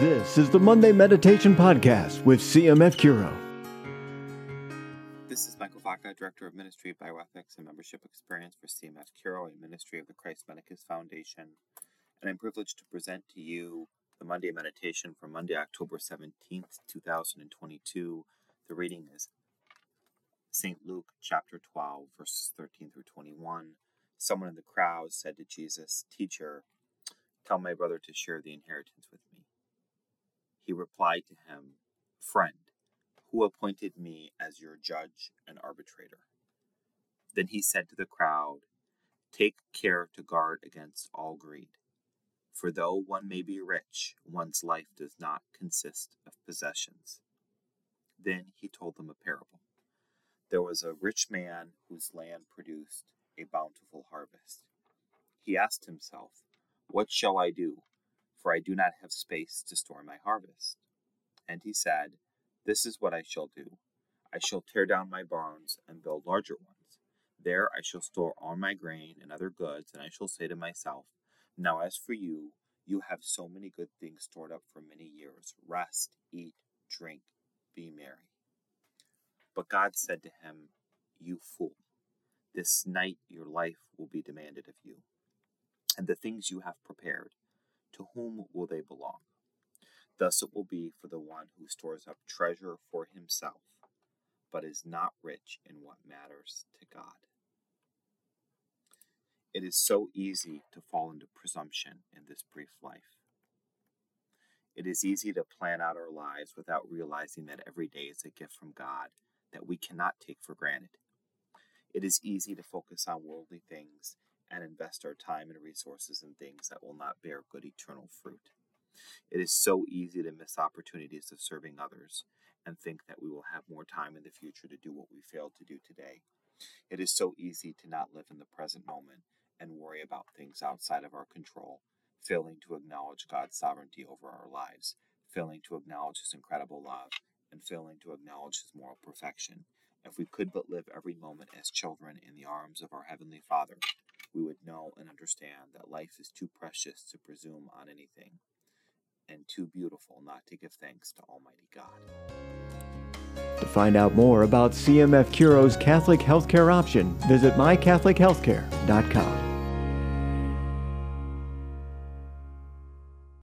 This is the Monday Meditation Podcast with CMF Curo. This is Michael Vaca, Director of Ministry, of Bioethics, and Membership Experience for CMF Curo, a ministry of the Christ Medicus Foundation. And I'm privileged to present to you the Monday meditation for Monday, October 17th, 2022. The reading is St. Luke chapter 12, verses 13 through 21. Someone in the crowd said to Jesus, Teacher, tell my brother to share the inheritance with me. He replied to him, Friend, who appointed me as your judge and arbitrator? Then he said to the crowd, Take care to guard against all greed. For though one may be rich, one's life does not consist of possessions. Then he told them a parable. There was a rich man whose land produced a bountiful harvest. He asked himself, What shall I do? For I do not have space to store my harvest. And he said, This is what I shall do. I shall tear down my barns and build larger ones. There I shall store all my grain and other goods, and I shall say to myself, Now as for you, you have so many good things stored up for many years. Rest, eat, drink, be merry. But God said to him, You fool, this night your life will be demanded of you. And the things you have prepared, to whom will they belong? Thus it will be for the one who stores up treasure for himself, but is not rich in what matters to God. It is so easy to fall into presumption in this brief life. It is easy to plan out our lives without realizing that every day is a gift from God that we cannot take for granted. It is easy to focus on worldly things and invest our time and resources in things that will not bear good eternal fruit. It is so easy to miss opportunities of serving others and think that we will have more time in the future to do what we failed to do today. It is so easy to not live in the present moment and worry about things outside of our control, failing to acknowledge God's sovereignty over our lives, failing to acknowledge His incredible love, and failing to acknowledge His moral perfection. If we could but live every moment as children in the arms of our Heavenly Father, we would know and understand that life is too precious to presume on anything, and too beautiful not to give thanks to Almighty God. To find out more about CMF Curo's Catholic healthcare option, visit mycatholichealthcare.com.